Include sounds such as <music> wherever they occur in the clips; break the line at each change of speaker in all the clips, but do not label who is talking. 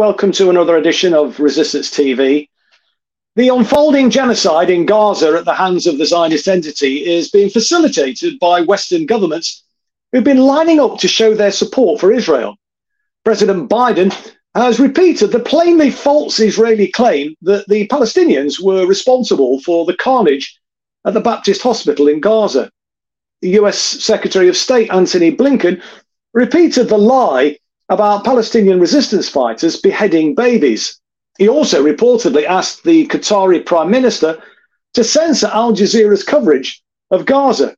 Welcome to another edition of Resistance TV. The unfolding genocide in Gaza at the hands of the Zionist entity is being facilitated by Western governments who've been lining up to show their support for Israel. President Biden has repeated the plainly false Israeli claim that the Palestinians were responsible for the carnage at the Baptist Hospital in Gaza. The US Secretary of State Antony Blinken repeated the lie about Palestinian resistance fighters beheading babies. He also reportedly asked the Qatari Prime Minister to censor Al Jazeera's coverage of Gaza.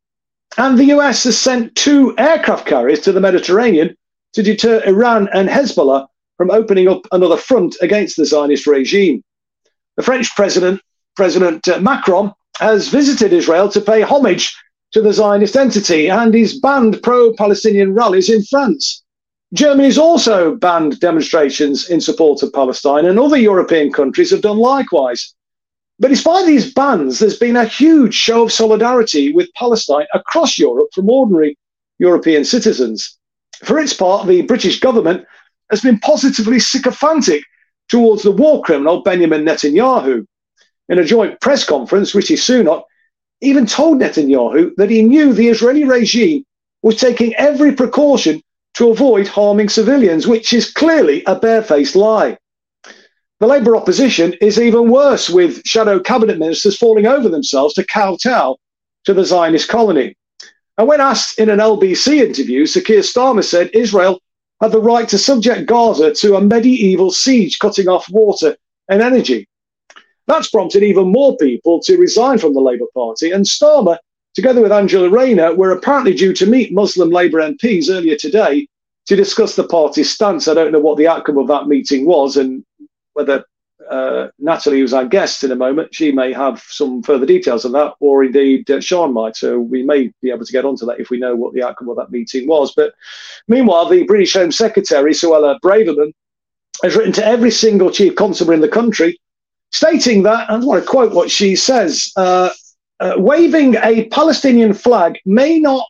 And the US has sent two aircraft carriers to the Mediterranean to deter Iran and Hezbollah from opening up another front against the Zionist regime. The French president, President uh, Macron, has visited Israel to pay homage to the Zionist entity and he's banned pro Palestinian rallies in France. Germany's also banned demonstrations in support of Palestine, and other European countries have done likewise. But despite these bans, there's been a huge show of solidarity with Palestine across Europe from ordinary European citizens. For its part, the British government has been positively sycophantic towards the war criminal Benjamin Netanyahu. In a joint press conference, Rishi Sunak even told Netanyahu that he knew the Israeli regime was taking every precaution to avoid harming civilians, which is clearly a barefaced lie. The Labour opposition is even worse, with shadow cabinet ministers falling over themselves to kowtow to the Zionist colony. And when asked in an LBC interview, Sir Starmer said Israel had the right to subject Gaza to a medieval siege, cutting off water and energy. That's prompted even more people to resign from the Labour Party. And Starmer, together with Angela Rayner, were apparently due to meet Muslim Labour MPs earlier today to discuss the party's stance. I don't know what the outcome of that meeting was and whether uh, Natalie, who's our guest in a moment, she may have some further details on that, or indeed uh, Sean might. So we may be able to get onto that if we know what the outcome of that meeting was. But meanwhile, the British Home Secretary, Suella Braverman, has written to every single chief constable in the country, stating that, and I want to quote what she says uh, uh, waving a Palestinian flag may not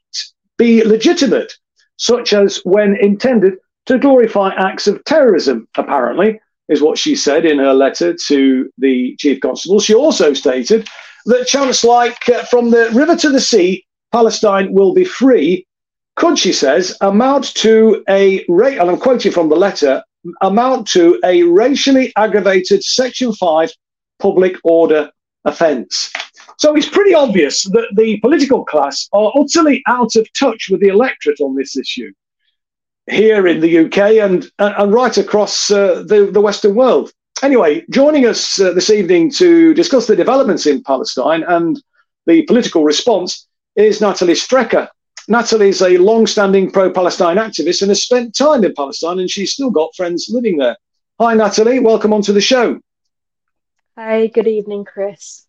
be legitimate, such as when intended to glorify acts of terrorism, apparently is what she said in her letter to the chief constable. She also stated that chants like uh, from the river to the sea, Palestine will be free, could, she says, amount to a, rate, and I'm quoting from the letter, amount to a racially aggravated Section 5 public order offence. So it's pretty obvious that the political class are utterly out of touch with the electorate on this issue here in the UK and, and right across uh, the, the Western world. Anyway, joining us uh, this evening to discuss the developments in Palestine and the political response is Natalie Strecker. Natalie is a long standing pro Palestine activist and has spent time in Palestine, and she's still got friends living there. Hi, Natalie. Welcome onto the show.
Hi, good evening, Chris.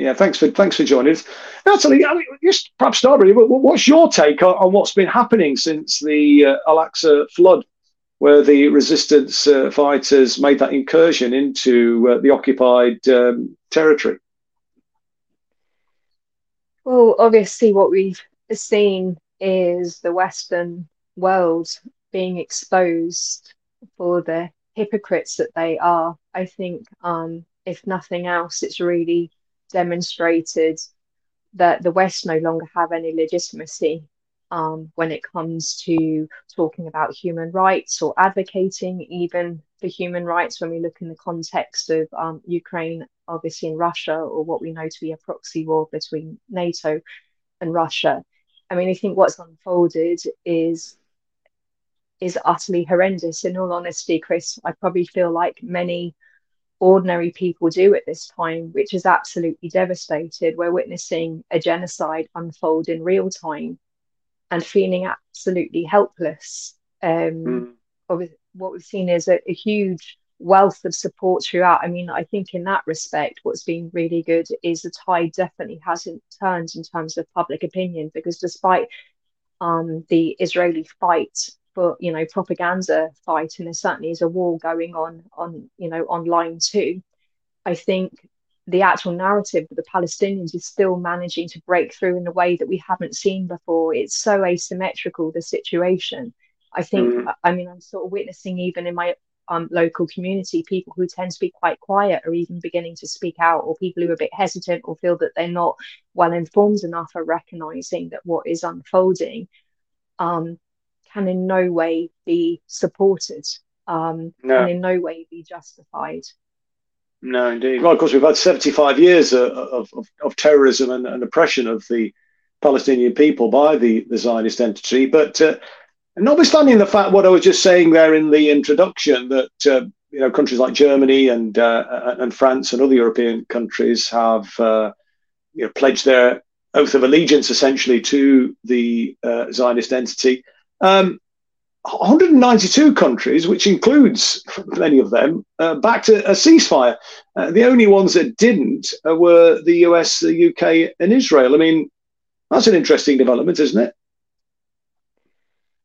Yeah, thanks for thanks for joining us, Natalie. I mean, just perhaps start really. What's your take on, on what's been happening since the uh, Al Aqsa flood, where the resistance uh, fighters made that incursion into uh, the occupied um, territory?
Well, obviously, what we've seen is the Western world being exposed for the hypocrites that they are. I think, um, if nothing else, it's really demonstrated that the West no longer have any legitimacy um, when it comes to talking about human rights or advocating even for human rights when we look in the context of um, Ukraine, obviously in Russia, or what we know to be a proxy war between NATO and Russia. I mean, I think what's unfolded is is utterly horrendous. In all honesty, Chris, I probably feel like many ordinary people do at this time, which is absolutely devastated. We're witnessing a genocide unfold in real time and feeling absolutely helpless. Um, mm. What we've seen is a, a, huge wealth of support throughout. I mean, I think in that respect, what's been really good is the tide definitely hasn't turned in terms of public opinion because despite um, the Israeli fight for you know propaganda fight and there certainly is a war going on on you know online too. I think the actual narrative of the palestinians is still managing to break through in a way that we haven't seen before it's so asymmetrical the situation. I think mm. i mean i'm sort of witnessing even in my um, local community, people who tend to be quite quiet are even beginning to speak out, or people who are a bit hesitant or feel that they're not well informed enough are recognizing that what is unfolding. Um, can in no way be supported, um, no. can in no way be justified.
No, indeed. Well, of course, we've had 75 years of, of, of terrorism and, and, oppression of the Palestinian people by the, the Zionist entity. But uh, notwithstanding the fact, what I was just saying there in the introduction, that uh, you know countries like Germany and uh, and France and other European countries have uh, you know, pledged their oath of allegiance essentially to the uh, Zionist entity. Um, 192 countries, which includes many of them, uh, backed a, a ceasefire. Uh, the only ones that didn't uh, were the US, the UK, and Israel. I mean, that's an interesting development, isn't it?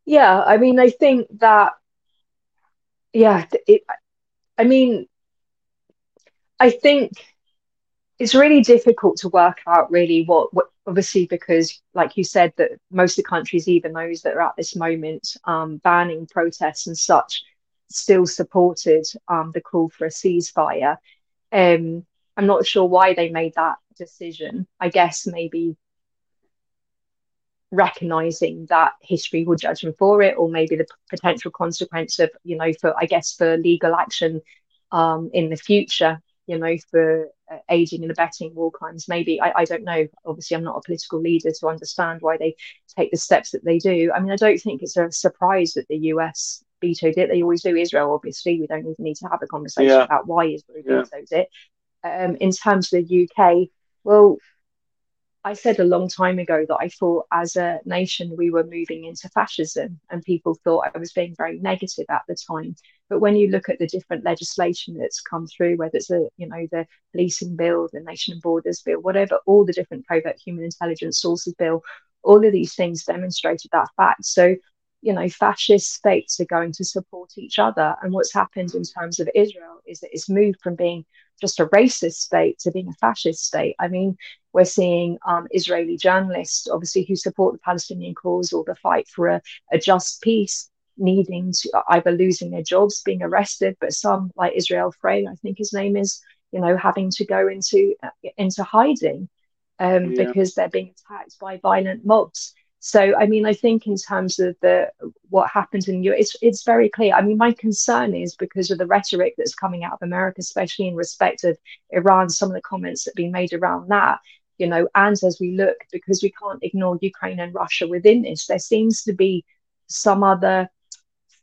Yeah, I mean, I think that, yeah, it, I mean, I think it's really difficult to work out really what, what obviously because like you said that most of the countries even those that are at this moment um, banning protests and such still supported um, the call for a ceasefire. Um, i'm not sure why they made that decision. I guess maybe recognizing that history will judge them for it or maybe the potential consequence of you know for i guess for legal action um, in the future you know, for uh, aiding and abetting war crimes. Maybe I, I don't know. Obviously, I'm not a political leader to understand why they take the steps that they do. I mean, I don't think it's a surprise that the US vetoed it. They always do. Israel, obviously, we don't even need to have a conversation yeah. about why Israel yeah. vetoed it. Um, in terms of the UK, well, I said a long time ago that I thought as a nation we were moving into fascism, and people thought I was being very negative at the time. But when you look at the different legislation that's come through, whether it's the you know the policing bill, the nation and borders bill, whatever, all the different covert human intelligence sources bill, all of these things demonstrated that fact. So you know, fascist states are going to support each other. And what's happened in terms of Israel is that it's moved from being just a racist state to being a fascist state. I mean, we're seeing um, Israeli journalists, obviously, who support the Palestinian cause or the fight for a, a just peace, needing to either losing their jobs, being arrested, but some, like Israel Frey, I think his name is, you know, having to go into into hiding um, yeah. because they're being attacked by violent mobs. So, I mean, I think in terms of the what happened in Europe, it's it's very clear. I mean, my concern is because of the rhetoric that's coming out of America, especially in respect of Iran, some of the comments that have been made around that. You know, and as we look, because we can't ignore Ukraine and Russia within this, there seems to be some other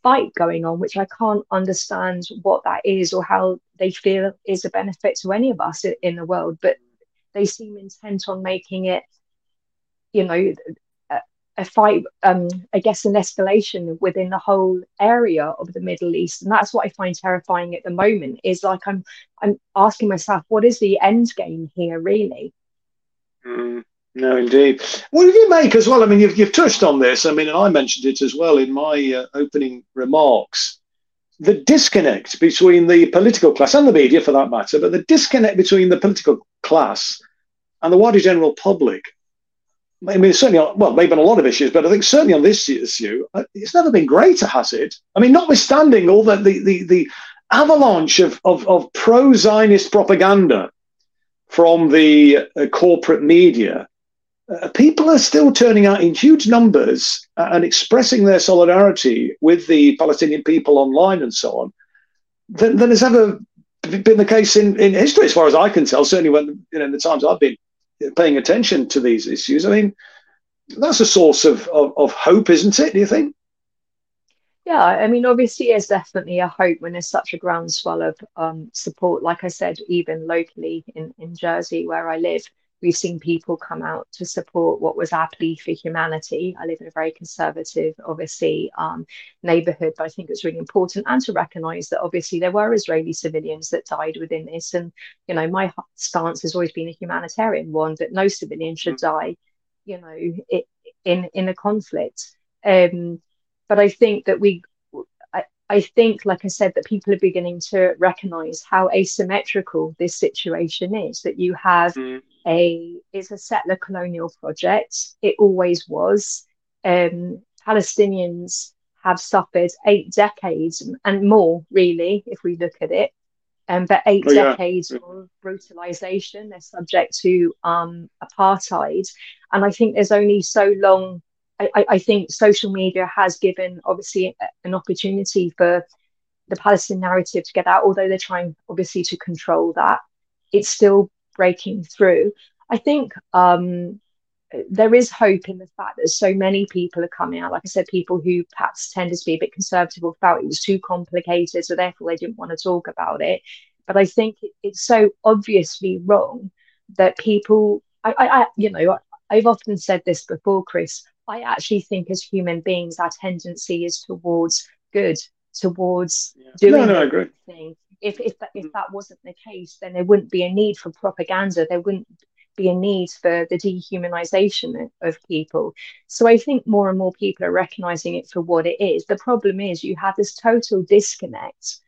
fight going on, which I can't understand what that is or how they feel is a benefit to any of us in the world. But they seem intent on making it, you know, a fight, um, I guess, an escalation within the whole area of the Middle East, and that's what I find terrifying at the moment. Is like I'm, I'm asking myself, what is the end game here, really?
Mm, no, indeed. What do you make as well? I mean, you've you've touched on this. I mean, and I mentioned it as well in my uh, opening remarks. The disconnect between the political class and the media, for that matter, but the disconnect between the political class and the wider general public I mean, certainly, on, well, maybe on a lot of issues, but I think certainly on this issue, uh, it's never been greater, has it? I mean, notwithstanding all the the the, the avalanche of, of, of pro Zionist propaganda from the uh, corporate media, uh, people are still turning out in huge numbers uh, and expressing their solidarity with the Palestinian people online and so on, than, than has ever been the case in, in history, as far as I can tell. Certainly, when you know, in the times I've been paying attention to these issues. I mean, that's a source of, of, of hope, isn't it? Do you think?
Yeah, I mean, obviously, there's definitely a hope when there's such a groundswell of um, support. Like I said, even locally in, in Jersey, where I live, we've seen people come out to support what was our plea for humanity. I live in a very conservative, obviously, um, neighborhood, but I think it's really important and to recognize that obviously there were Israeli civilians that died within this. And, you know, my stance has always been a humanitarian one that no civilian should mm. die, you know, it, in, in a conflict. Um, but I think that we I think, like I said, that people are beginning to recognize how asymmetrical this situation is. That you have mm. a it's a settler colonial project. It always was. Um, Palestinians have suffered eight decades and more, really, if we look at it. Um, but eight oh, yeah. decades of brutalization. They're subject to um, apartheid. And I think there's only so long. I, I, think social media has given, obviously, an opportunity for the Palestinian narrative to get out, although they're trying, obviously, to control that. It's still breaking through. I think um, there is hope in the fact that so many people are coming out. Like I said, people who perhaps tended to be a bit conservative or felt it was too complicated, so therefore they didn't want to talk about it. But I think it's so obviously wrong that people, I, I, I, you know, I've often said this before, Chris. I actually think as human beings, our tendency is towards good, towards yeah. doing no, no, thing. If if that, if mm. that wasn't the case, then there wouldn't be a need for propaganda. There wouldn't be a need for the dehumanization of people. So I think more and more people are recognizing it for what it is. The problem is you have this total disconnect,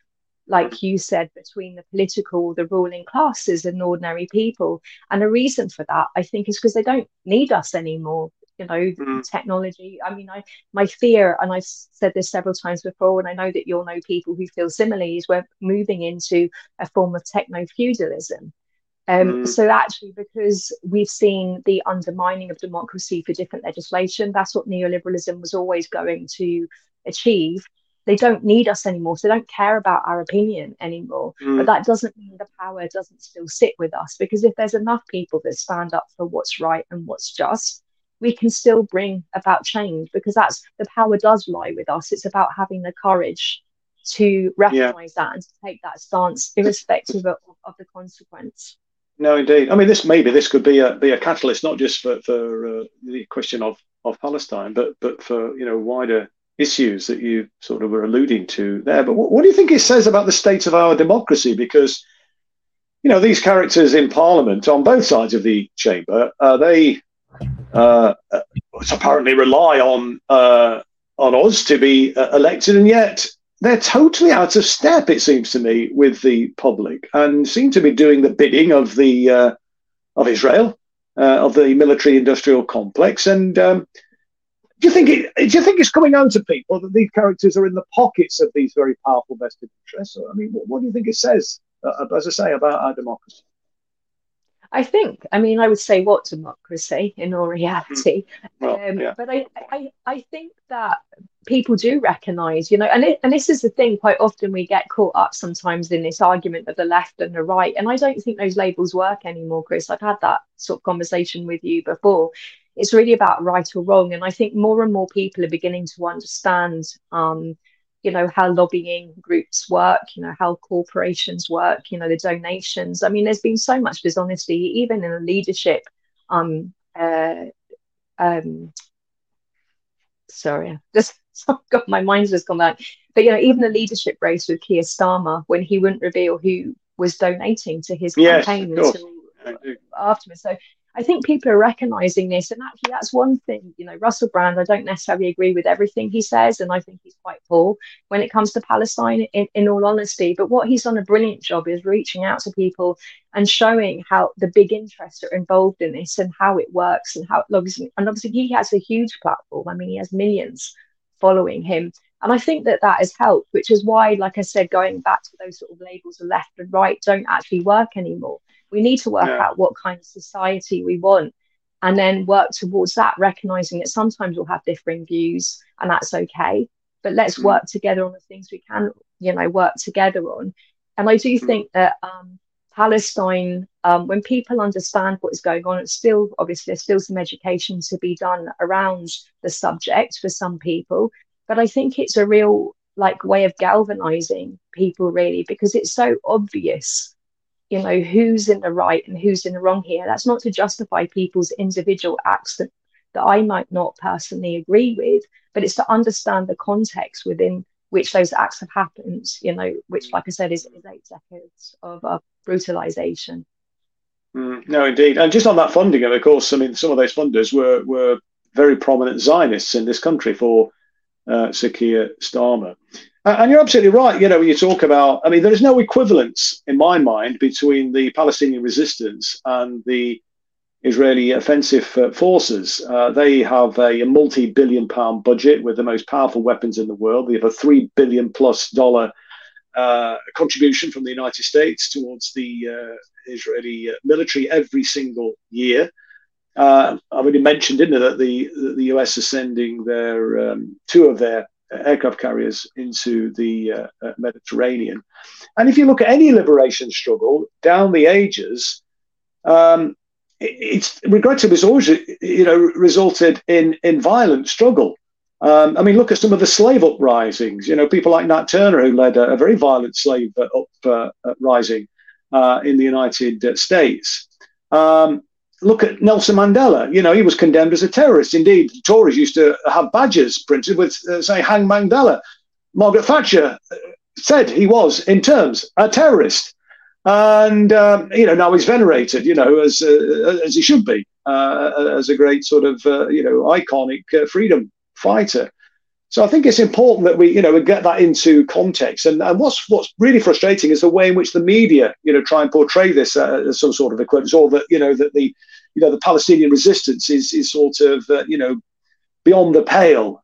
like you said, between the political, the ruling classes, and ordinary people. And the reason for that, I think, is because they don't need us anymore. You know, mm. technology. I mean, I my fear, and I've said this several times before, and I know that you'll know people who feel similarly, is we're moving into a form of techno feudalism um, mm. So actually, because we've seen the undermining of democracy for different legislation, that's what neoliberalism was always going to achieve. They don't need us anymore. So they don't care about our opinion anymore. Mm. But that doesn't mean the power doesn't still sit with us. Because if there's enough people that stand up for what's right and what's just, we can still bring about change because that's the power does lie with us. It's about having the courage to recognize yeah. that and to take that stance, irrespective of, of the consequence.
No, indeed. I mean, this maybe this could be a be a catalyst, not just for for uh, the question of of Palestine, but but for you know wider issues that you sort of were alluding to there. But what, what do you think it says about the state of our democracy? Because you know these characters in Parliament on both sides of the chamber, uh, they uh, uh apparently rely on uh, on us to be uh, elected, and yet they're totally out of step, it seems to me, with the public, and seem to be doing the bidding of the uh, of Israel, uh, of the military-industrial complex. And um, do you think it, do you think it's coming home to people that these characters are in the pockets of these very powerful vested interests? I mean, what, what do you think it says, as I say, about our democracy?
I think, I mean, I would say what democracy in all reality. Hmm. Well, um, yeah. But I, I, I think that people do recognize, you know, and, it, and this is the thing, quite often we get caught up sometimes in this argument of the left and the right. And I don't think those labels work anymore, Chris. I've had that sort of conversation with you before. It's really about right or wrong. And I think more and more people are beginning to understand um, you know how lobbying groups work you know how corporations work you know the donations. I mean there's been so much dishonesty even in the leadership um uh, um sorry <laughs> just got my mind's just gone back but you know even the leadership race with Keir Starmer when he wouldn't reveal who was donating to his yes, campaign until afterwards. So I think people are recognizing this. And actually, that's one thing, you know, Russell Brand, I don't necessarily agree with everything he says. And I think he's quite poor when it comes to Palestine, in, in all honesty. But what he's done a brilliant job is reaching out to people and showing how the big interests are involved in this and how it works and how it logs. And obviously, he has a huge platform. I mean, he has millions following him. And I think that that has helped, which is why, like I said, going back to those sort of labels of left and right don't actually work anymore we need to work yeah. out what kind of society we want and then work towards that, recognizing that sometimes we'll have differing views and that's okay. But let's mm. work together on the things we can, you know, work together on. And I do mm. think that um, Palestine, um, when people understand what is going on, it's still obviously there's still some education to be done around the subject for some people. But I think it's a real like way of galvanizing people really because it's so obvious you know who's in the right and who's in the wrong here. That's not to justify people's individual acts that, that i might not personally agree with but it's to understand the context within which those acts have happened you know which like i said is, is eight decades of uh, brutalization.
Mm, no indeed. And just on that funding of course i mean some of those funders were were very prominent zionists in this country for uh, Keir Starmer. And you're absolutely right. You know, when you talk about, I mean, there is no equivalence in my mind between the Palestinian resistance and the, Israeli offensive uh, forces. Uh, they have a, multi billion pound budget with the most powerful weapons in the world. They have a $3 billion plus dollar uh, contribution from the United States towards the uh, Israeli uh, military every single year. Uh, I already mentioned, didn't I, that the, the US is sending their um, two of their aircraft carriers into the Mediterranean. And if you look at any liberation struggle down the ages, um, it's regrettably it's always you know resulted in in violent struggle. Um, I mean, look at some of the slave uprisings. You know, people like Nat Turner, who led a, a very violent slave uprising uh, uh, in the United States. Um, look at Nelson Mandela. You know, he was condemned as a terrorist. Indeed, Tories used to have badges printed with, uh, say, "Hang Mandela." Margaret Thatcher uh, said he was, in terms, a terrorist and um, you know now he's venerated, you know, as uh, as he should be, uh, as a great sort of uh, you know iconic uh, freedom fighter. So I think it's important that we you know we get that into context. And, and what's what's really frustrating is the way in which the media you know try and portray this uh, as some sort of equivalence, or that you know that the you know the Palestinian resistance is is sort of uh, you know beyond the pale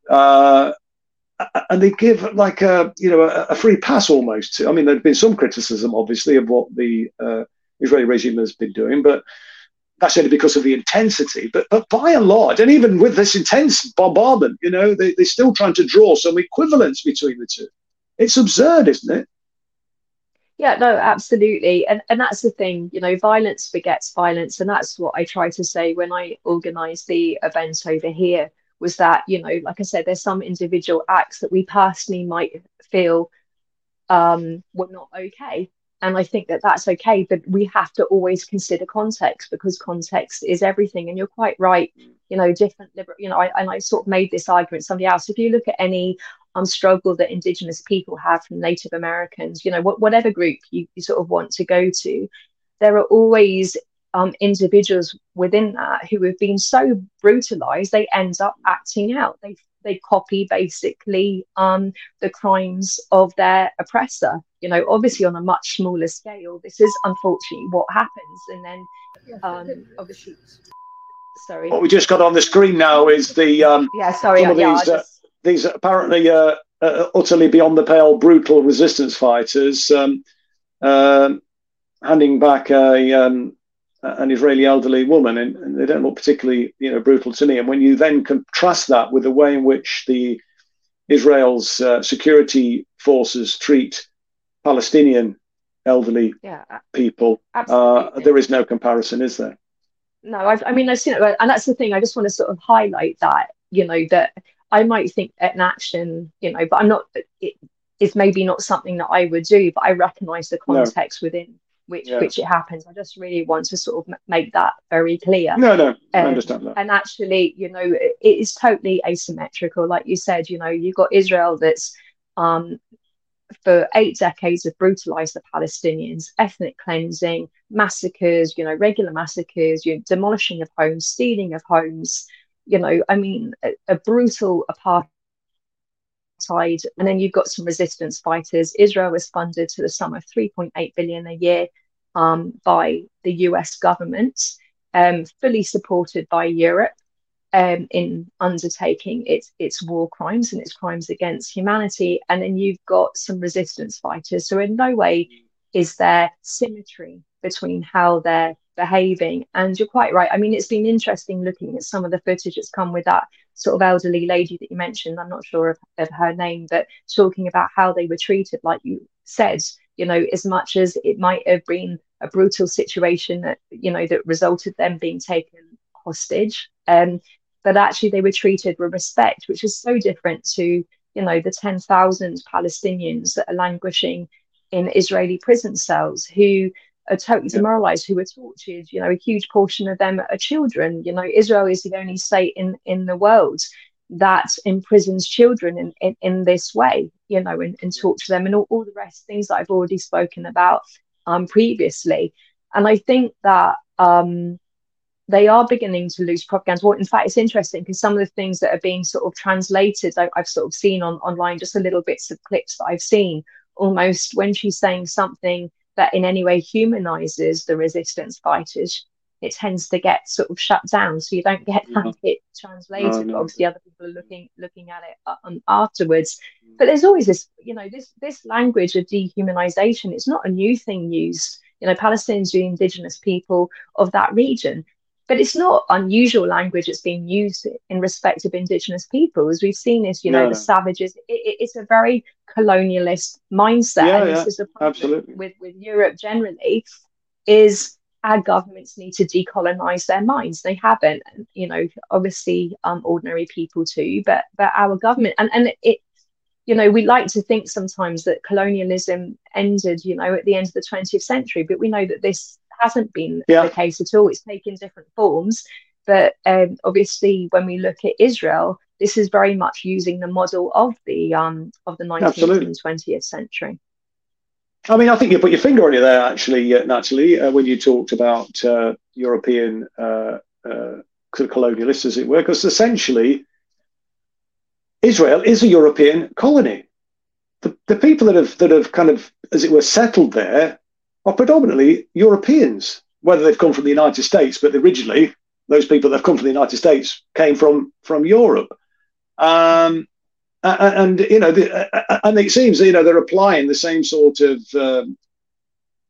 and they give like a you know a, a, free pass almost. To, I mean, there's been some criticism, obviously, of what the uh, Israeli regime has been doing, but that's only because of the intensity. But but by and large, and even with this intense bombardment, you know, they, they're still trying to draw some equivalence between the two. It's absurd, isn't it?
Yeah, no, absolutely. And and that's the thing, you know, violence begets violence. And that's what I try to say when I organize the event over here was that you know like i said there's some individual acts that we personally might feel um, were not okay and i think that that's okay but we have to always consider context because context is everything and you're quite right you know different liber- you know I, and i sort of made this argument somebody else if you look at any um, struggle that indigenous people have from native americans you know what, whatever group you, you sort of want to go to there are always um, individuals within that who have been so brutalized, they end up acting out. They they copy basically um, the crimes of their oppressor. You know, obviously on a much smaller scale. This is unfortunately what happens, and then um, obviously, sorry.
What we just got on the screen now is the um,
yeah, sorry,
some of
yeah,
these uh,
just...
these apparently uh, uh, utterly beyond the pale, brutal resistance fighters. Um, um handing back a um, an Israeli elderly woman, and, and, they don't look particularly, you know, brutal to me. And when you then contrast that with the way in which the Israel's uh, security forces treat Palestinian elderly yeah, people, uh, there is no comparison, is there?
No, I've, i mean, I've seen it, and that's the thing. I just want to sort of highlight that, you know, that I might think an action, you know, but I'm not. It is maybe not something that I would do, but I recognise the context no. within which yeah. which it happens. I just really want to sort of make that very clear.
No, no, um, I understand that.
And actually, you know, it, it is totally asymmetrical. Like you said, you know, you've got Israel that's um, for eight decades have brutalized the Palestinians, ethnic cleansing, massacres, you know, regular massacres, you know, demolishing of homes, stealing of homes. You know, I mean, a, a brutal apartheid and then you've got some resistance fighters. Israel was funded to the sum of 3.8 billion a year um, by the US government, um, fully supported by Europe um, in undertaking its its war crimes and its crimes against humanity. And then you've got some resistance fighters. So in no way is there symmetry between how they're behaving. And you're quite right. I mean, it's been interesting looking at some of the footage that's come with that sort of elderly lady that you mentioned. I'm not sure of, of her name, but talking about how they were treated, like you said, you know, as much as it might have been a brutal situation that, you know, that resulted them being taken hostage. Um, but actually they were treated with respect, which is so different to, you know, the 10,000 Palestinians that are languishing in Israeli prison cells who are totally demoralized, who are tortured. You know, a huge portion of them are children. You know, Israel is the only state in, in the world that imprisons children in, in, in this way, you know, and, and talk to them and all, all the rest things that I've already spoken about um, previously. And I think that um, they are beginning to lose propaganda. Well, in fact, it's interesting because some of the things that are being sort of translated, I, have sort of seen on online, just a little bits of clips that I've seen, almost when she's saying something that in any way humanizes the resistance fighters, it tends to get sort of shut down, so you don't get that bit translated. No. Obviously, other people are looking looking at it uh, um, afterwards. But there's always this, you know, this this language of dehumanization. It's not a new thing used. You know, Palestinians are indigenous people of that region, but it's not unusual language that's being used in respect of indigenous people as we've seen this, you know no. the savages it, it, it's a very colonialist mindset
yeah, and yeah, this is a
absolutely. with with europe generally is our governments need to decolonize their minds they haven't you know obviously um ordinary people too but but our government and and it you know we like to think sometimes that colonialism ended you know at the end of the 20th century but we know that this hasn't been yeah. the case at all. It's taken different forms. But um, obviously, when we look at Israel, this is very much using the model of the um, of the 19th Absolutely. and 20th century.
I mean, I think you put your finger on it there, actually, uh, Natalie, uh, when you talked about uh, European uh, uh, colonialists, as it were, because essentially Israel is a European colony. The, the people that have that have kind of, as it were, settled there are predominantly Europeans, whether they've come from the United States, but originally those people that have come from the United States came from from Europe. Um, and you know, the, and it seems you know they're applying the same sort of um,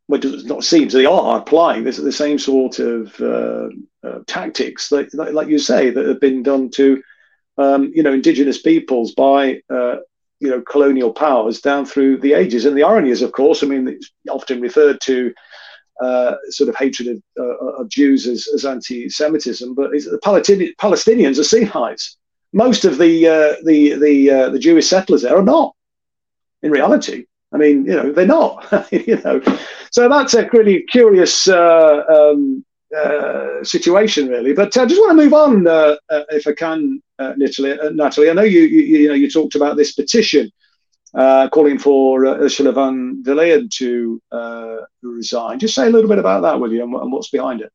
well, it not seems they are applying this the same sort of uh, uh, tactics, like, like, you say, that have been done to um, you know indigenous peoples by uh, you know colonial powers down through the ages. And the irony is, of course, I mean, it's often referred to uh, sort of hatred of, uh, of Jews as, as, anti-Semitism, but the Palestinian, Palestinians are Semites. Most of the uh, the the uh, the Jewish settlers there are not. In reality, I mean, you know, they're not. <laughs> you know, so that's a really curious uh, um, uh, situation, really. But I just want to move on, uh, uh, if I can, uh, Natalie. Natalie, I know you, you, you know you talked about this petition calling for Ursula von der Leyen to resign. Just say a little bit about that, will you, and, and what's behind it?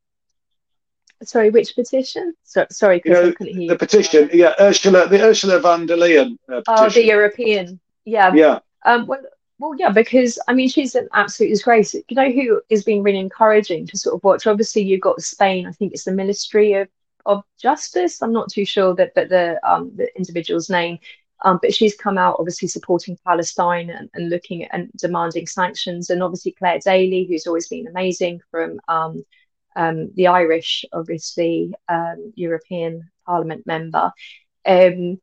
Sorry, which petition? So, sorry,
you know, the petition. Yeah, Ursula, the Ursula von der Leyen.
oh, the European. Yeah.
Yeah.
Um, well, well, yeah, because I mean, she's an absolute disgrace. You know who is being really encouraging to sort of watch? Obviously, you've got Spain. I think it's the Ministry of, of Justice. I'm not too sure that, but the um, the individual's name. Um, but she's come out obviously supporting Palestine and, and looking at and demanding sanctions. And obviously Clare Daly, who's always been amazing from um, um, the Irish, obviously um, European Parliament member, um,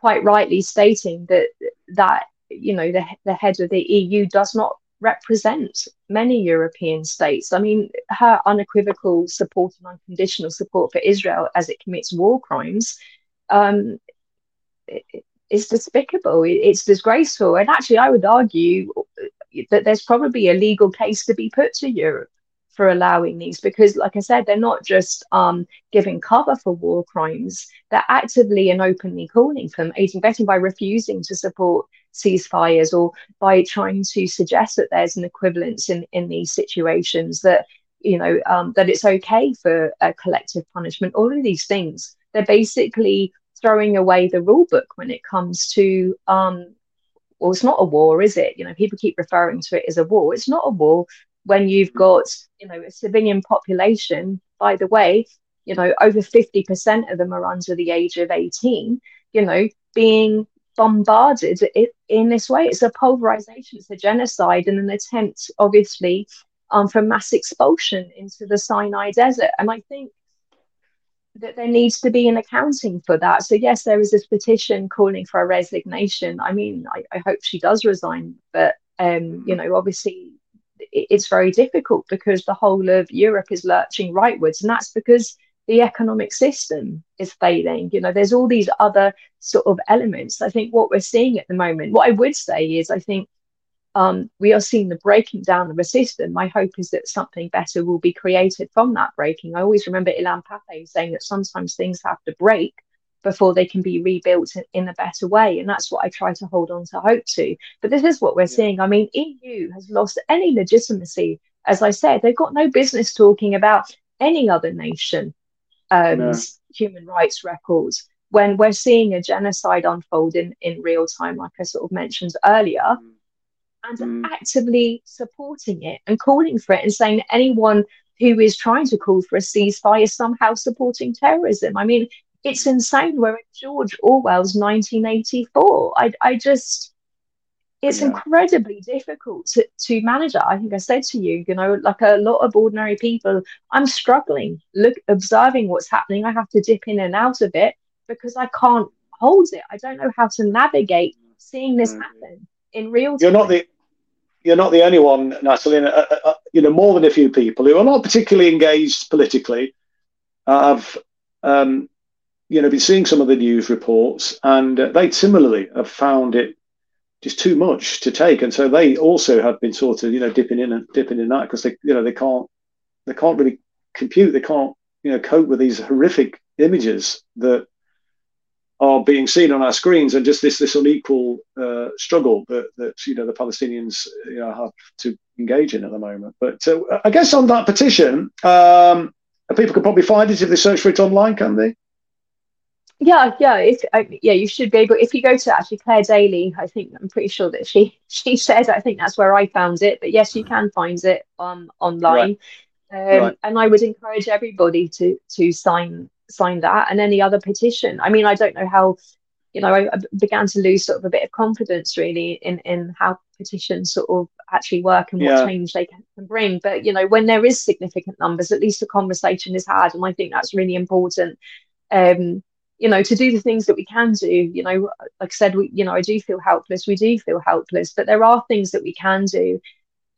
quite rightly stating that that you know, the, the head of the EU does not represent many European states. I mean, her unequivocal support and unconditional support for Israel as it commits war crimes um, is despicable. It's disgraceful. And actually, I would argue that there's probably a legal case to be put to Europe for allowing these because like i said they're not just um, giving cover for war crimes they're actively and openly calling for them aiding betting by refusing to support ceasefires or by trying to suggest that there's an equivalence in, in these situations that you know um, that it's okay for a collective punishment all of these things. They're basically throwing away the rule book when it comes to um, well it's not a war is it? You know people keep referring to it as a war. It's not a war when you've got you know a civilian population. By the way you know over 50% of them are under the age of 18 you know being bombarded in this way. It's a pulverization, it's a genocide, and an attempt, obviously, um, for mass expulsion into the Sinai Desert. And I think that there needs to be an accounting for that. So, yes, there is this petition calling for a resignation. I mean, I, I hope she does resign, but, um, you know, obviously it's very difficult because the whole of Europe is lurching rightwards. And that's because the economic system is failing. You know, there's all these other sort of elements. I think what we're seeing at the moment, what I would say is, I think um, we are seeing the breaking down of a system. My hope is that something better will be created from that breaking. I always remember Ilan Pappé saying that sometimes things have to break before they can be rebuilt in a better way. And that's what I try to hold on to hope to. But this is what we're seeing. I mean, EU has lost any legitimacy. As I said, they've got no business talking about any other nation um, no. human rights records when we're seeing a genocide unfold in, in real time, like I sort of mentioned earlier, mm. and mm. actively supporting it and calling for it and saying anyone who is trying to call for a ceasefire is somehow supporting terrorism. I mean, it's insane. We're in George Orwell's 1984. I, I just, it's yeah. incredibly difficult to, to manage it. I think I said to you, you know, like a lot of ordinary people, I'm struggling, look, observing what's happening. I have to dip in and out of it because I can't hold it. I don't know how to navigate seeing this mm. happen in real time.
You're not the you're not the only one, Natalie. Uh, uh, uh, you know, more than a few people who are not particularly engaged politically have, um, you know, been seeing some of the news reports, and uh, they similarly have found it just too much to take, and so they also have been sort of, you know, dipping in and dipping in that because they, you know, they can't, they can't really compute, they can't, you know, cope with these horrific images that are being seen on our screens, and just this this unequal uh, struggle that that you know the Palestinians you know have to engage in at the moment. But uh, I guess on that petition, um, people can probably find it if they search for it online, can they?
Yeah, yeah, yeah, you should be able. If you go to actually Clare Daly, I think I'm pretty sure that she <laughs> she said. I think that's where I found it. But yes, you can find it on online. Right. Um, right. And I would encourage everybody to to sign sign that and any other petition. I mean, I don't know how, you know, I, I began to lose sort of a bit of confidence really in in how petitions sort of actually work and what yeah. change they can, can bring. But you know, when there is significant numbers, at least a conversation is had, and I think that's really important. Um, you know, to do the things that we can do. You know, like I said, we, you know, I do feel helpless. We do feel helpless, but there are things that we can do.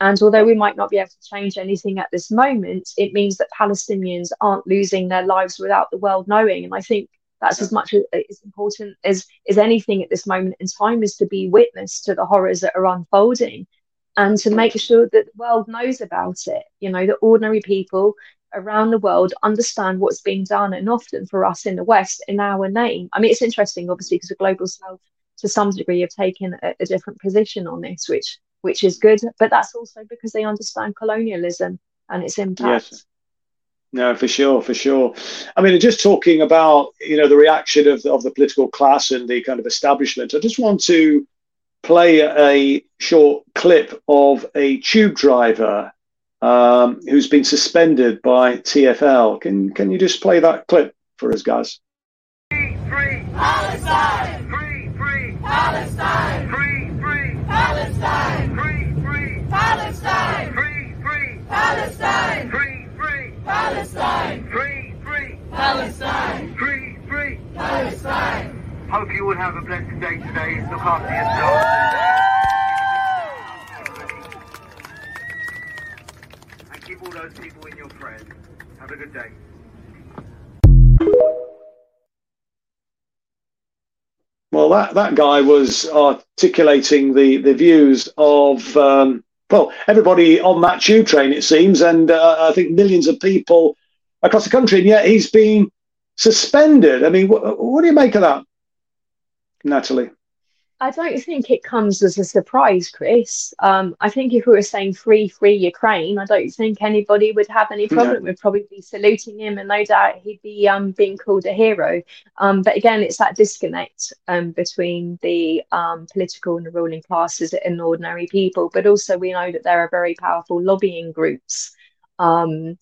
And although we might not be able to change anything at this moment, it means that Palestinians aren't losing their lives without the world knowing. And I think that's as much uh, as, important as, as anything at this moment in time is to be witness to the horrors that are unfolding and to make sure that the world knows about it. You know, that ordinary people around the world understand what's being done. And often for us in the West, in our name, I mean, it's interesting, obviously, because the global south to some degree have taken a, a different position on this, which which is good. But that's also because they understand colonialism and its impact. Yes.
No, for sure, for sure. I mean, just talking about you know the reaction of the, of the political class and the kind of establishment. I just want to play a short clip of a tube driver um, who's been suspended by TFL. Can can you just play that clip for us, guys? Free, free Palestine. Free, free Palestine. Free, free Palestine. Free Palestine! Free, Palestine! free! Palestine! Free, Palestine! free! Free, Palestine! free! Free, Palestine! free! Palestine! Hope you will have a blessed day today. Look after yourself. Keep all those people in your prayers. Have a good day. Well, that, that guy was articulating the, the views of um, well, everybody on that tube train, it seems, and uh, I think millions of people across the country, and yet he's been suspended. I mean, wh- what do you make of that, Natalie?
I don't think it comes as a surprise, Chris. Um, I think if we were saying free, free Ukraine, I don't think anybody would have any problem. No. We'd probably be saluting him, and no doubt he'd be um, being called a hero. Um, but again, it's that disconnect um, between the um, political and the ruling classes and ordinary people. But also, we know that there are very powerful lobbying groups. Um,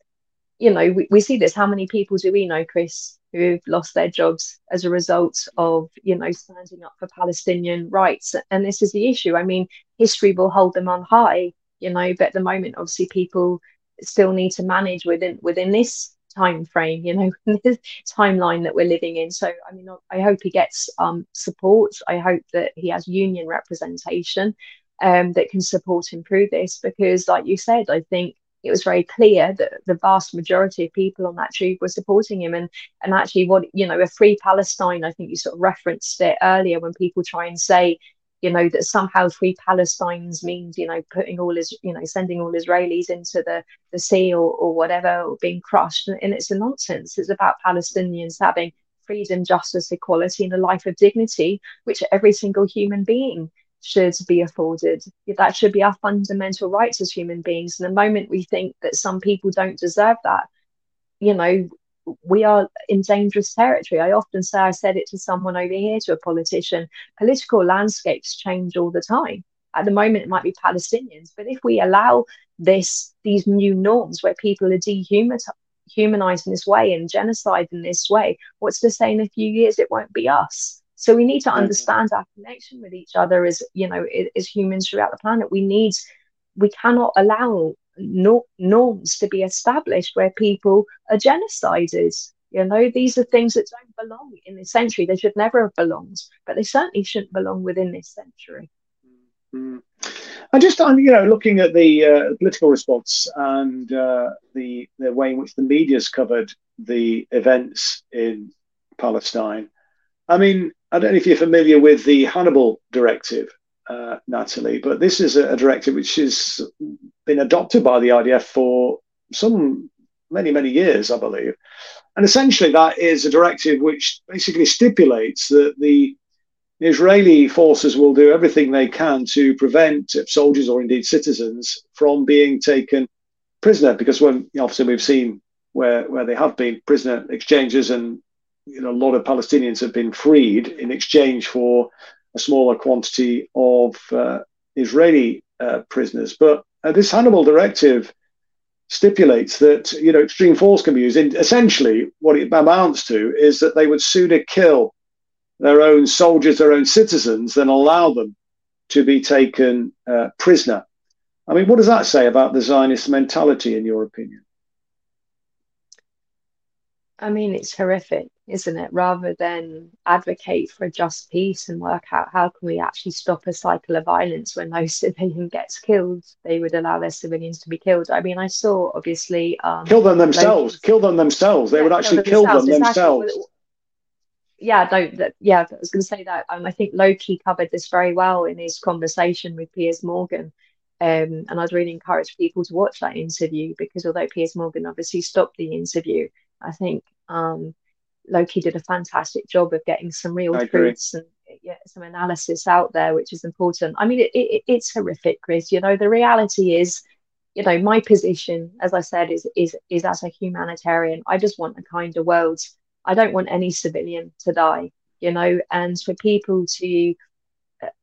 you know, we, we see this. How many people do we know, Chris, who've lost their jobs as a result of you know standing up for Palestinian rights. And this is the issue. I mean, history will hold them on high, you know, but at the moment, obviously, people still need to manage within within this time frame, you know, <laughs> this timeline that we're living in. So, I mean, I hope he gets um, support. I hope that he has union representation um, that can support him through this, because, like you said, I think it was very clear that the vast majority of people on that tube were supporting him. And and actually, what you know, a free Palestine. I think you sort of referenced it earlier when people try and say, you know, that somehow free Palestines means you know putting all his you know sending all Israelis into the the sea or or whatever or being crushed. And, and it's a nonsense. It's about Palestinians having freedom, justice, equality, and a life of dignity, which every single human being should be afforded. That should be our fundamental rights as human beings. And the moment we think that some people don't deserve that, you know, we are in dangerous territory. I often say, I said it to someone over here, to a politician, political landscapes change all the time. At the moment, it might be Palestinians, but if we allow this these new norms where people are dehumanized in this way and genocide in this way, what's to say in a few years it won't be us? So we need to mm-hmm. understand our connection with each other as you know as humans throughout the planet. We need we cannot allow no, norms to be established where people are genocided. You know, these are things that don't belong in this century. They should never have belonged, but they certainly shouldn't belong within this century.
Mm. And just on, you know, looking at the uh, political response and uh, the the way in which the media's covered the events in Palestine. I mean, I don't know if you're familiar with the Hannibal Directive, uh, Natalie, but this is a, a directive which has been adopted by the IDF for some many, many years, I believe. And essentially, that is a directive which basically stipulates that the Israeli forces will do everything they can to prevent soldiers or indeed citizens from being taken prisoner. Because when obviously we've seen where where they have been prisoner exchanges, and you know a lot of Palestinians have been freed in exchange for a smaller quantity of uh, Israeli uh, prisoners. But uh, this Hannibal directive stipulates that you know extreme force can be used. And essentially, what it amounts to is that they would sooner kill their own soldiers, their own citizens, than allow them to be taken uh, prisoner. I mean, what does that say about the Zionist mentality, in your opinion?
I mean, it's horrific, isn't it? Rather than advocate for a just peace and work out how can we actually stop a cycle of violence when no <laughs> civilian gets killed, they would allow their civilians to be killed. I mean, I saw obviously um,
kill them themselves, kill them themselves. They yeah, would actually kill them themselves. Kill them themselves.
Yeah, no, that, yeah, I was going to say that. Um, I think Lowkey covered this very well in his conversation with Piers Morgan. Um, and I'd really encourage people to watch that interview because although Piers Morgan obviously stopped the interview, I think um, Lowkey did a fantastic job of getting some real truths and yeah, some analysis out there, which is important. I mean, it, it, it's horrific, Chris. You know, the reality is, you know, my position, as I said, is is is as a humanitarian. I just want a kinder world. I don't want any civilian to die. You know, and for people to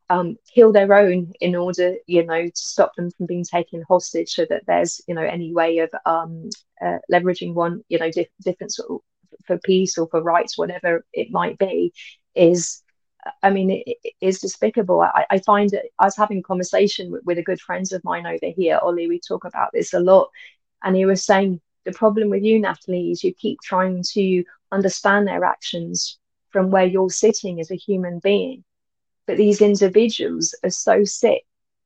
um, kill their own in order, you know, to stop them from being taken hostage, so that there's, you know, any way of um, uh, leveraging one, you know, different sort of for peace or for rights, whatever it might be, is I mean, it, it is despicable. I, I find it, I was having a conversation with, with a good friend of mine over here, Ollie, we talk about this a lot. And he was saying, the problem with you, Natalie, is you keep trying to understand their actions from where you're sitting as a human being. But these individuals are so sick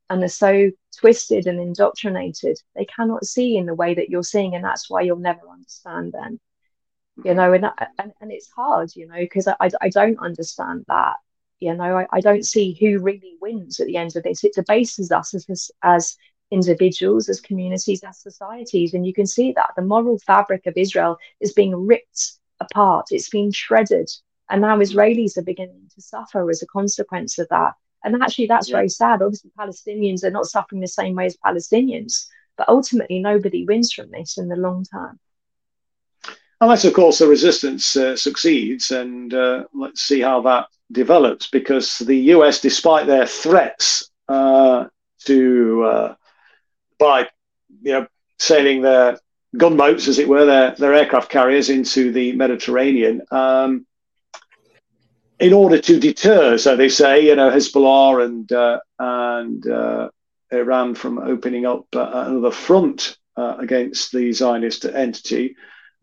and are so twisted and indoctrinated, they cannot see in the way that you're seeing. And that's why you'll never understand them. You know and and, and it's hard you know because I, I don't understand that. You know I, I don't see who really wins at the end of this. It debases us as as individuals as communities as societies and you can see that. The moral fabric of israel is being ripped apart. It's been shredded and now israelis are beginning to suffer as a consequence of that and actually that's yeah. very sad obviously palestinians are not suffering the same way as palestinians but ultimately nobody wins from this in the long term
Unless, of course, the resistance uh, succeeds, and uh, let's see how that develops. Because the US, despite their threats uh, to uh, by you know sailing their gunboats, as it were, their their aircraft carriers into the Mediterranean, um, in order to deter, so they say, you know, Hezbollah and uh, and uh, Iran from opening up another front against the Zionist entity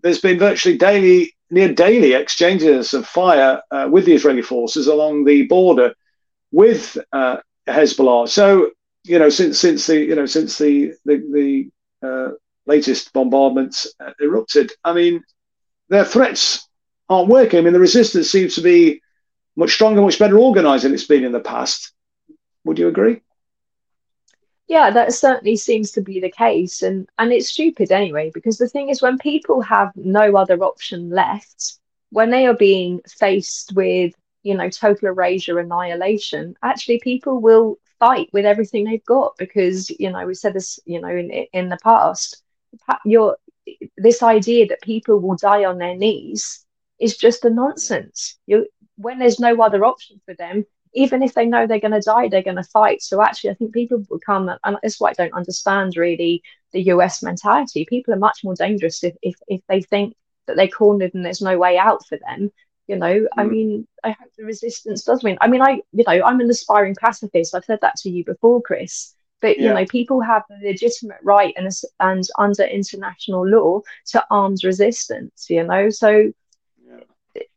there's been virtually daily, near daily exchanges of fire uh, with the Israeli forces along the border with uh, Hezbollah. So you know, since since the you know since the the, the uh, latest bombardments uh, erupted, I mean, their threats aren't working. I mean, the resistance seems to be much stronger, much better organised than it's been in the past. Would you agree?
yeah that certainly seems to be the case and and it's stupid anyway because the thing is when people have no other option left when they are being faced with you know total erasure annihilation actually people will fight with everything they've got because you know we said this you know in in the past your this idea that people will die on their knees is just a nonsense you when there's no other option for them even if they know they're going to die, they're going to fight. So actually, I think people become, and that's why I don't understand really the US mentality. People are much more dangerous if, if, if they think that they're cornered and there's no way out for them. You know, mm. I mean, I hope the resistance does win. I mean, I, you know, I'm an aspiring pacifist. I've said that to you before, Chris. But you know, people have the legitimate right and and under international law to arms resistance. You know, so.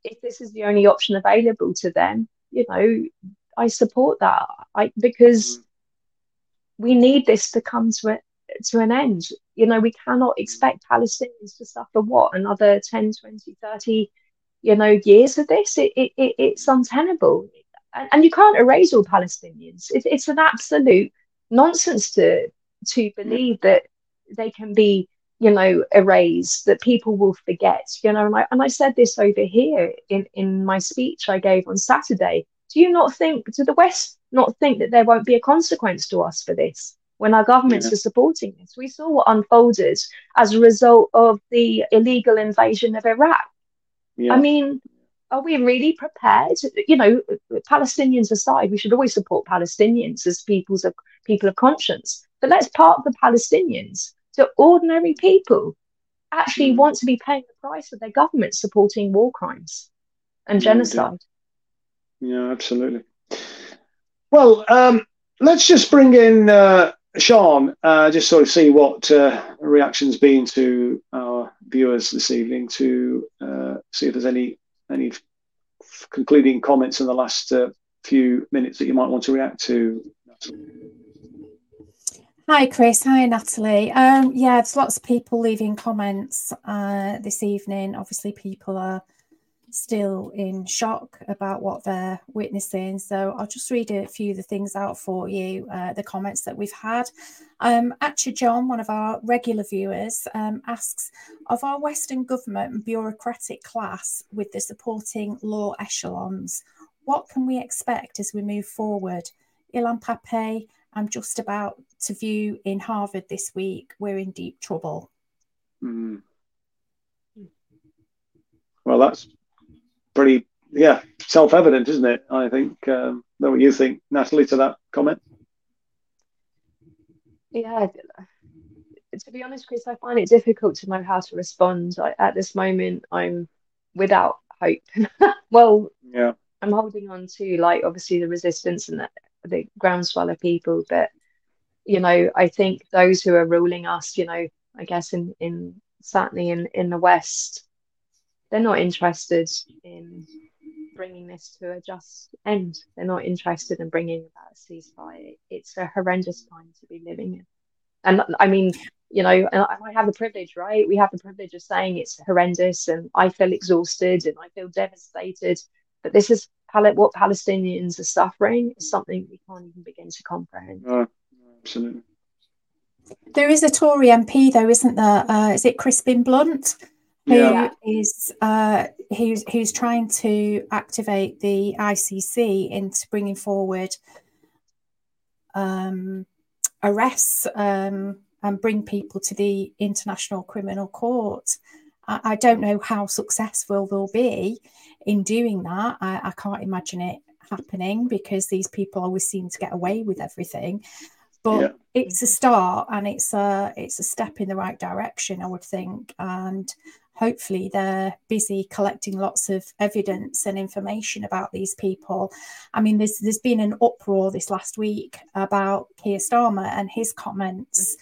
If this is the only option available to them, you know, I support that. I because mm. we need this to come to it to an end. You know, we cannot expect Palestinians to suffer what another 10, 20, 30, you know, years of this. It, it, it it's untenable. And, and, you can't erase all Palestinians. It, it's an absolute nonsense to to believe that they can be, you know, erased, that people will forget. You know, and I, and I said this over here in, in my speech I gave on Saturday do you not think, do the West not think that there won't be a consequence to us for this when our governments yeah. are supporting this? We saw what unfolded as a result of the illegal invasion of Iraq. Yeah. I mean, are we really prepared? You know, Palestinians aside, we should always support Palestinians as people's of people of conscience. But let's part the Palestinians to ordinary people actually mm. want to be paying the price of their government supporting war crimes and genocide.
Yeah, absolutely. Well, um, let's just bring in uh, Sean, uh, just sort of see what uh, reactions been to our viewers this evening to uh, see if there's any any concluding comments in the last uh, few minutes that you might want to react to.
Hi, Chris. Hi, Natalie. Um, yeah, there's lots of people leaving comments uh, this evening. Obviously, people are still in shock about what they're witnessing. So I'll just read a few of the things out for you, uh, the comments that we've had. Um, actually, John, one of our regular viewers, um, asks Of our Western government and bureaucratic class with the supporting law echelons, what can we expect as we move forward? Ilan Pappé, I'm just about to view in Harvard this week. We're in deep trouble.
Mm. Well, that's pretty, yeah, self evident, isn't it? I think. Um, know what you think, Natalie, to that comment?
Yeah, to be honest, Chris, I find it difficult to know how to respond. I, at this moment, I'm without hope. <laughs> well,
yeah,
I'm holding on to like obviously the resistance and the, the groundswell of people, but you know, I think those who are ruling us, you know, I guess in in certainly in in the West, they're not interested in bringing this to a just end. They're not interested in bringing about a ceasefire. It's a horrendous time to be living in. And I mean, you know, and I have the privilege, right? We have the privilege of saying it's horrendous and I feel exhausted and I feel devastated. But this is what Palestinians are suffering is something we can't even begin to comprehend.
Uh, absolutely.
There is a Tory MP, though, isn't there? Uh, is it Crispin Blunt? who yeah. is uh, who's who's trying to activate the ICC into bringing forward um, arrests um, and bring people to the International Criminal Court. I, don't know how successful they'll be in doing that. I, I can't imagine it happening because these people always seem to get away with everything but yeah. it's a start and it's a it's a step in the right direction i would think and hopefully they're busy collecting lots of evidence and information about these people. I mean, there's there's been an uproar this last week about Keir Starmer and his comments.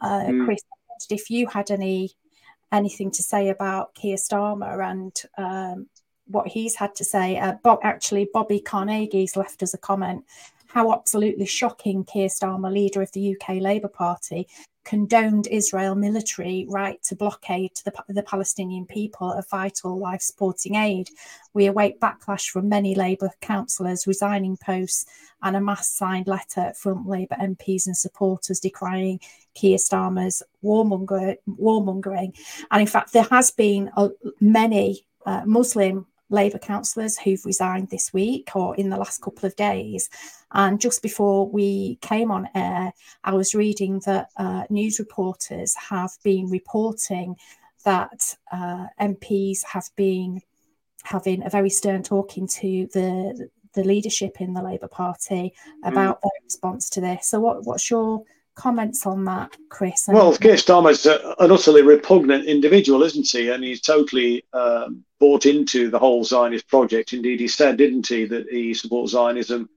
Uh, mm. Chris, if you had any anything to say about Keir Starmer and um, what he's had to say, uh, Bob, actually Bobby Carnegie's left us a comment. How absolutely shocking Keir Starmer, leader of the UK Labour Party, condoned Israel military right to blockade to the, the Palestinian people of vital life supporting aid. We await backlash from many Labour councillors resigning posts and a mass signed letter from Labour MPs and supporters decrying Keir Starmer's warmonger, warmongering. And in fact, there has been many uh, Muslim Labour councillors who've resigned this week or in the last couple of days. And just before we came on air, I was reading that uh, news reporters have been reporting that uh, MPs have been having a very stern talking to the the leadership in the Labour Party about mm. their response to this. So, what, what's your comments on that, Chris?
Well, Keir Starmer's an utterly repugnant individual, isn't he? And he's totally um, bought into the whole Zionist project. Indeed, he said, didn't he, that he supports Zionism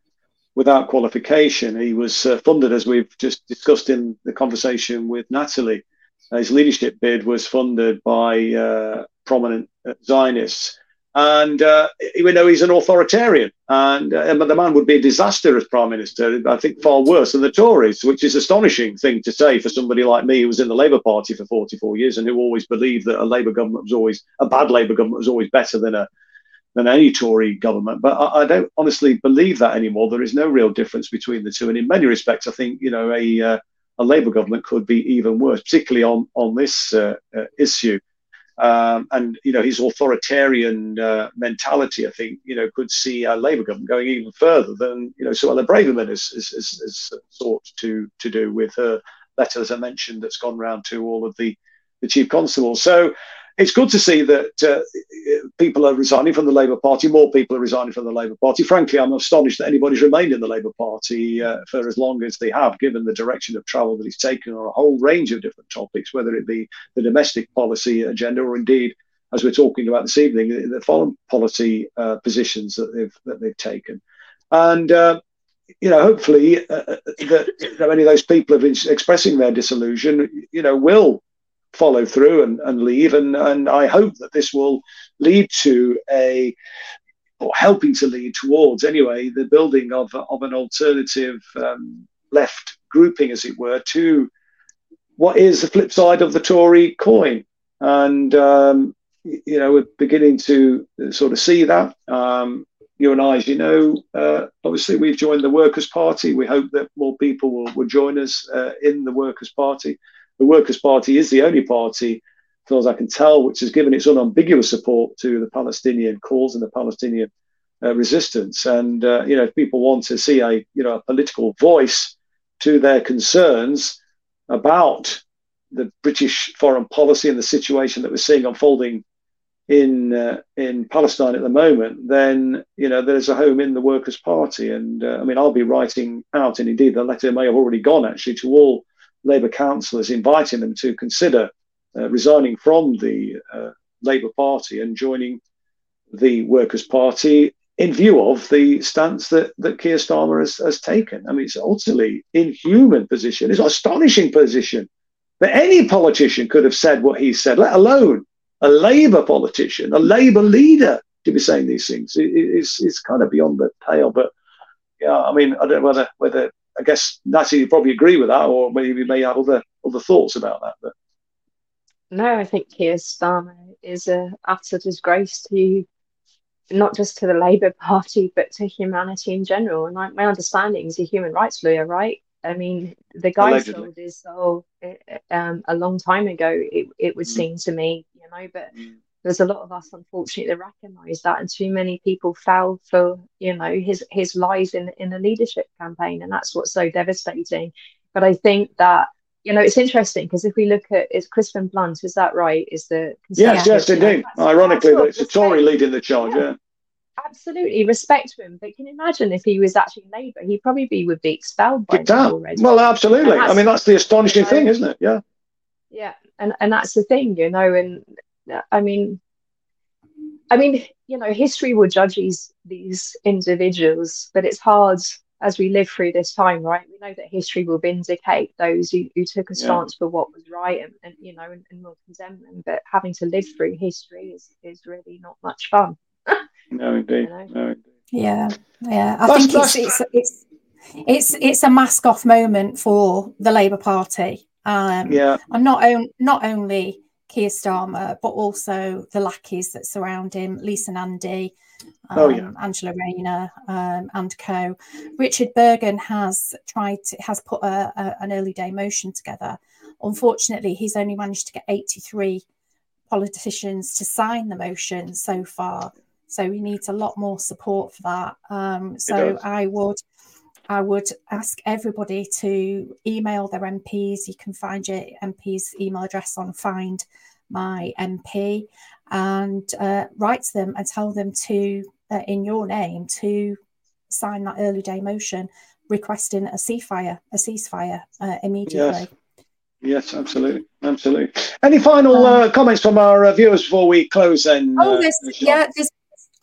without qualification. He was uh, funded, as we've just discussed in the conversation with Natalie. His leadership bid was funded by uh, prominent uh, Zionists. And uh, even though he's an authoritarian, and uh, the man would be a disaster as prime minister, I think far worse than the Tories, which is astonishing thing to say for somebody like me who was in the Labour Party for 44 years and who always believed that a Labour government was always a bad Labour government was always better than a than any Tory government. But I, I, don't honestly believe that anymore. There is no real difference between the two, and in many respects, I think you know a uh, a Labour government could be even worse, particularly on on this uh, uh, issue. Um, and you know his authoritarian uh, mentality, I think, you know, could see a Labour government going even further than you know Suella Braverman has, has, has, sought to to do with her letter, as I mentioned, that's gone round to all of the the chief constables. So it's good to see that uh, people are resigning from the Labour Party. More people are resigning from the Labour Party. Frankly, I'm astonished that anybody's remained in the Labour Party uh, for as long as they have, given the direction of travel that he's taken on a whole range of different topics, whether it be the domestic policy agenda or indeed, as we're talking about this evening, the foreign policy uh, positions that they've that they've taken. And uh, you know, hopefully, uh, uh, that you know, any of those people have been expressing their disillusion, you know, will follow through and, and leave. And, and I hope that this will lead to a, or helping to lead towards, anyway, the building of, of an alternative um, left grouping, as it were, to what is the flip side of the Tory coin. And, um, you know, we're beginning to sort of see that. Um, you and I, as you know, uh, obviously we've joined the Workers' Party. We hope that more people will, will join us uh, in the Workers' Party the Workers' Party is the only party, as far as I can tell, which has given its unambiguous support to the Palestinian cause and the Palestinian uh, resistance. And uh, you know, if people want to see a you know a political voice to their concerns about the British foreign policy and the situation that we're seeing unfolding in uh, in Palestine at the moment, then you know there's a home in the Workers' Party, and uh, I mean I'll be writing out, and indeed the letter may have already gone actually to all Labour councillors, inviting them to consider uh, resigning from the uh, Labour Party and joining the Workers' Party in view of the stance that, that Keir Starmer has, has taken. I mean, it's utterly inhuman position. It's an astonishing position that any politician could have said what he said, let alone a Labour politician, a Labour leader to be saying these things. It, it's, it's kind of beyond the pale. But yeah, I mean, I don't know whether whether I guess Natty, you probably agree with that, or maybe you may have other other thoughts about that. But
no, I think Keir Starmer is a utter disgrace to not just to the Labour <laughs> Party but to humanity in general. And my, my understanding is a human rights lawyer, right? I mean, the guy Allegedly. sold his soul um, a long time ago. It it would mm. seem to me, you know, but. Mm there's a lot of us unfortunately that recognise that and too many people fell for you know his his lies in in the leadership campaign and that's what's so devastating but i think that you know it's interesting because if we look at it's crispin blunt is that right is the
yes yes indeed ironically it's a tory leading the charge yeah. yeah.
Absolutely, respect to him. But can you imagine if he was actually Labour? He'd probably be would be expelled by now already.
Well, absolutely. I mean, that's the astonishing you know, thing, isn't it? Yeah.
Yeah, and and that's the thing, you know, and I mean, I mean, you know, history will judge these these individuals, but it's hard as we live through this time, right? We know that history will vindicate those who, who took a stance yeah. for what was right and, and you know, and, and, will condemn them. But having to live through history is, is really not much fun. <laughs>
no, indeed. You know? No, indeed.
Yeah, yeah. I that's, think that's... It's, it's it's it's it's a mask off moment for the Labour Party. Um, yeah, and not on, not only Keir Starmer, but also the lackeys that surround him, Lisa Nandy, um, oh, yeah. Um, Angela Rayner, um, and co. Richard Burgon has tried to, has put a, a, an early day motion together. Unfortunately, he's only managed to get 83 politicians to sign the motion so far. So he needs a lot more support for that. Um, so I would I would ask everybody to email their MPs. You can find your MP's email address on Find My MP and uh, write to them and tell them to, uh, in your name, to sign that early day motion requesting a ceasefire, a ceasefire uh, immediately.
Yes. Yes, absolutely, absolutely. Any final um, uh, comments from our uh, viewers before we close? Then,
oh, uh, there's, yeah, there's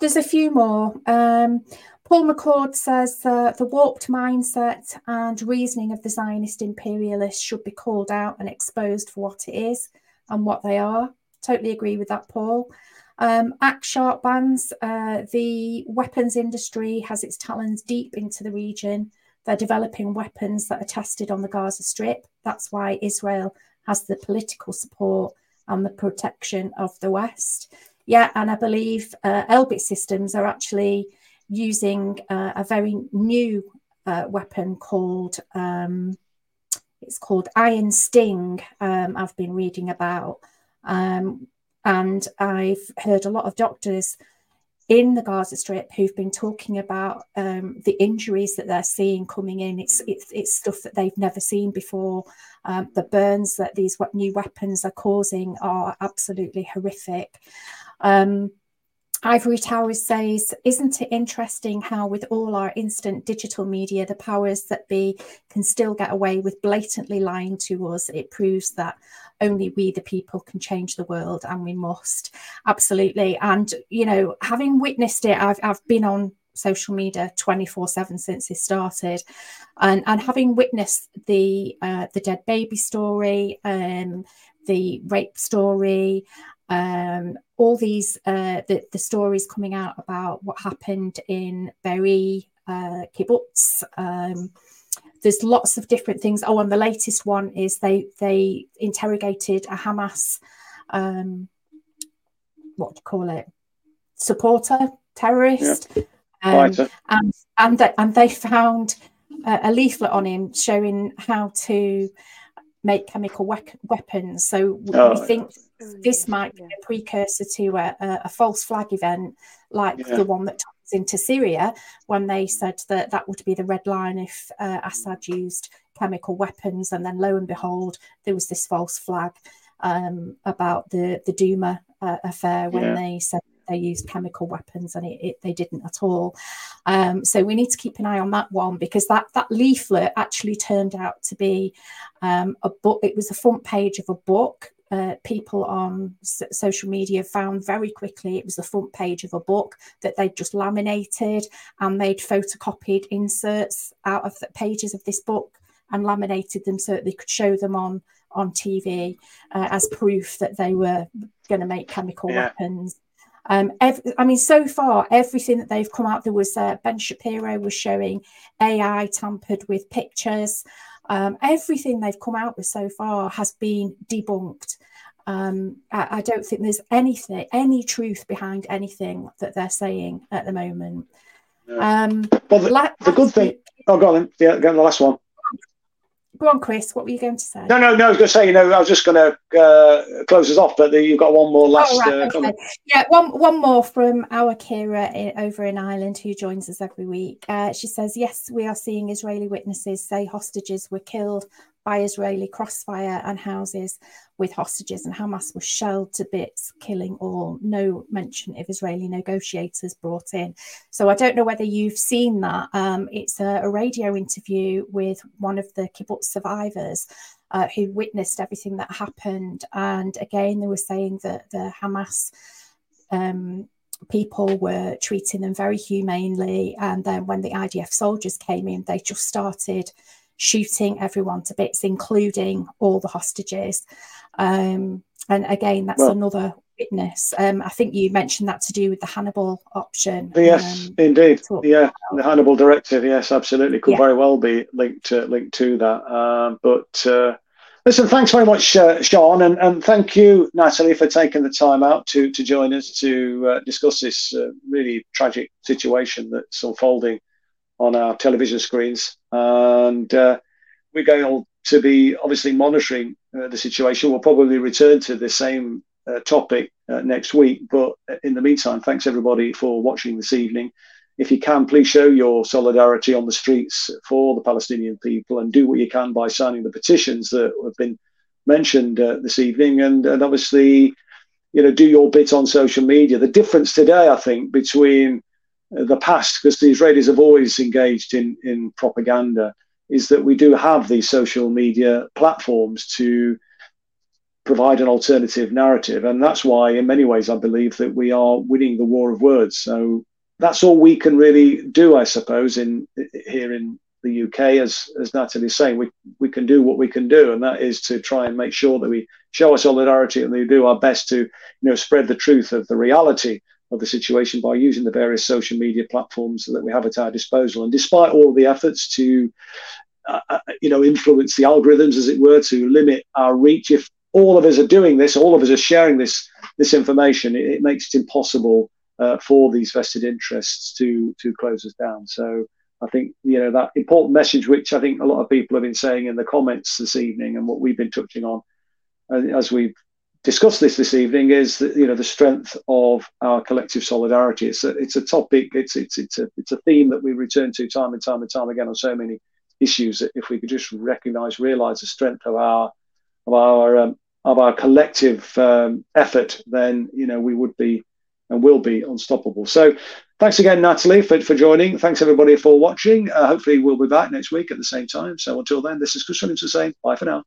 there's a few more. Um, Paul McCord says the warped mindset and reasoning of the Zionist imperialists should be called out and exposed for what it is and what they are. Totally agree with that, Paul. Um, Act Sharp bans. Uh, the weapons industry has its talons deep into the region. They're developing weapons that are tested on the Gaza Strip. That's why Israel has the political support and the protection of the West. Yeah, and I believe uh, Elbit systems are actually using uh, a very new uh, weapon called um, it's called Iron Sting. Um, I've been reading about, um, and I've heard a lot of doctors in the Gaza Strip who've been talking about um, the injuries that they're seeing coming in. It's it's, it's stuff that they've never seen before. Um, the burns that these new weapons are causing are absolutely horrific. Um, Ivory Towers says, Isn't it interesting how, with all our instant digital media, the powers that be can still get away with blatantly lying to us? It proves that only we, the people, can change the world, and we must. Absolutely. And, you know, having witnessed it, I've, I've been on social media 24 7 since it started and and having witnessed the uh, the dead baby story um the rape story um, all these uh, the, the stories coming out about what happened in Be'eri uh, kibbutz. Um, there's lots of different things. Oh, and the latest one is they they interrogated a Hamas, um, what do you call it, supporter, terrorist, yeah. um, and and they, and they found a leaflet on him showing how to make chemical we- weapons. So oh, we think this might be a precursor to a, a, a false flag event like yeah. the one that took us into Syria when they said that that would be the red line if uh, Assad used chemical weapons. And then lo and behold, there was this false flag um, about the, the Duma uh, affair when yeah. they said they used chemical weapons and it, it, they didn't at all. Um, so we need to keep an eye on that one because that that leaflet actually turned out to be um, a book. It was a front page of a book. Uh, people on s- social media found very quickly it was the front page of a book that they'd just laminated and they'd photocopied inserts out of the pages of this book and laminated them so that they could show them on on TV uh, as proof that they were going to make chemical yeah. weapons. Um, every, I mean, so far, everything that they've come out, there was uh, Ben Shapiro was showing AI tampered with pictures. Um, everything they've come out with so far has been debunked. Um, I, I, don't think there's anything, any truth behind anything that they're saying at the moment.
Yeah. Um, well, the, the good thing. Oh, go on. Yeah, go on the last one.
Go on, Chris. What were you going to say?
No, no, no. I was going to say, you know, I was just going to uh, close us off, but you've got one more last oh, right, uh, okay.
Yeah, one one more from our Kira in, over in Ireland, who joins us every week. Uh, she says, "Yes, we are seeing Israeli witnesses say hostages were killed by Israeli crossfire and houses with hostages, and Hamas was shelled to bits, killing all. No mention of Israeli negotiators brought in. So I don't know whether you've seen that. Um, it's a, a, radio interview with one of the kibbutz survivors. Uh, who witnessed everything that happened, and again, they were saying that the Hamas um, people were treating them very humanely. And then when the IDF soldiers came in, they just started shooting everyone to bits, including all the hostages. Um, and again, that's well, another witness. Um, I think you mentioned that to do with the Hannibal option.
Yes, um, indeed. Yeah, the Hannibal directive. Yes, absolutely. Could yeah. very well be linked to linked to that. Uh, but uh, listen, thanks very much, uh, Sean, and, and thank you, Natalie, for taking the time out to to join us to uh, discuss this uh, really tragic situation that's unfolding on our television screens. And uh, we're going to be obviously monitoring uh, the situation. We'll probably return to the same uh, topic uh, next week. But in the meantime, thanks everybody for watching this evening. If you can, please show your solidarity on the streets for the Palestinian people and do what you can by signing the petitions that have been mentioned uh, this evening. And, and obviously, you know, do your bit on social media. The difference today, I think, between the past, because the Israelis have always engaged in, in propaganda, is that we do have these social media platforms to provide an alternative narrative. And that's why, in many ways, I believe that we are winning the war of words. So that's all we can really do, I suppose, in here in the UK, as as Natalie's saying, we we can do what we can do, and that is to try and make sure that we show our solidarity and we do our best to you know spread the truth of the reality of the situation by using the various social media platforms that we have at our disposal. And despite all the efforts to uh, uh, you know influence the algorithms, as it were, to limit our reach, if all of us are doing this, all of us are sharing this this information, it, it makes it impossible uh, for these vested interests to to close us down. So I think you know that important message, which I think a lot of people have been saying in the comments this evening, and what we've been touching on uh, as we've discussed this this evening, is that you know the strength of our collective solidarity. It's a it's a topic. It's it's it's a it's a theme that we return to time and time and time again on so many issues. That if we could just recognise, realise the strength of our of our um, of our collective um, effort, then you know we would be and will be unstoppable. So thanks again, Natalie, for, for joining. Thanks everybody for watching. Uh, hopefully we'll be back next week at the same time. So until then, this is Chris Williamson saying bye for now.